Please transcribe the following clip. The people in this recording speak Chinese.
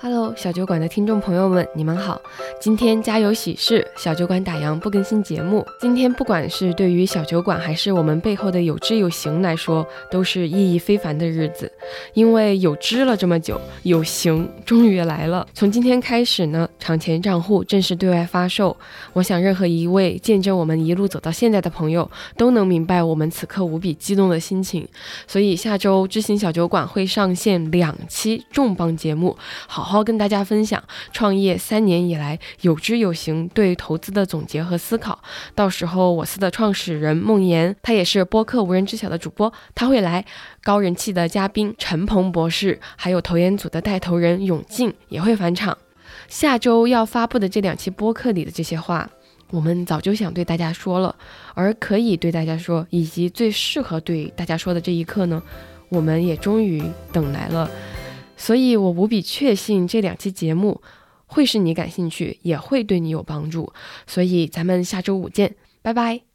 Hello，小酒馆的听众朋友们，你们好。今天家有喜事，小酒馆打烊不更新节目。今天不管是对于小酒馆，还是我们背后的有知有行来说，都是意义非凡的日子。因为有知了这么久，有行终于来了。从今天开始呢，场前账户正式对外发售。我想，任何一位见证我们一路走到现在的朋友，都能明白我们此刻无比激动的心情。所以下周知行小酒馆会上线两期重磅节目，好。好好跟大家分享创业三年以来有知有行对投资的总结和思考。到时候我司的创始人孟岩，他也是播客无人知晓的主播，他会来。高人气的嘉宾陈鹏博士，还有投研组的带头人永进也会返场。下周要发布的这两期播客里的这些话，我们早就想对大家说了，而可以对大家说，以及最适合对大家说的这一刻呢，我们也终于等来了。所以我无比确信这两期节目会是你感兴趣，也会对你有帮助。所以咱们下周五见，拜拜。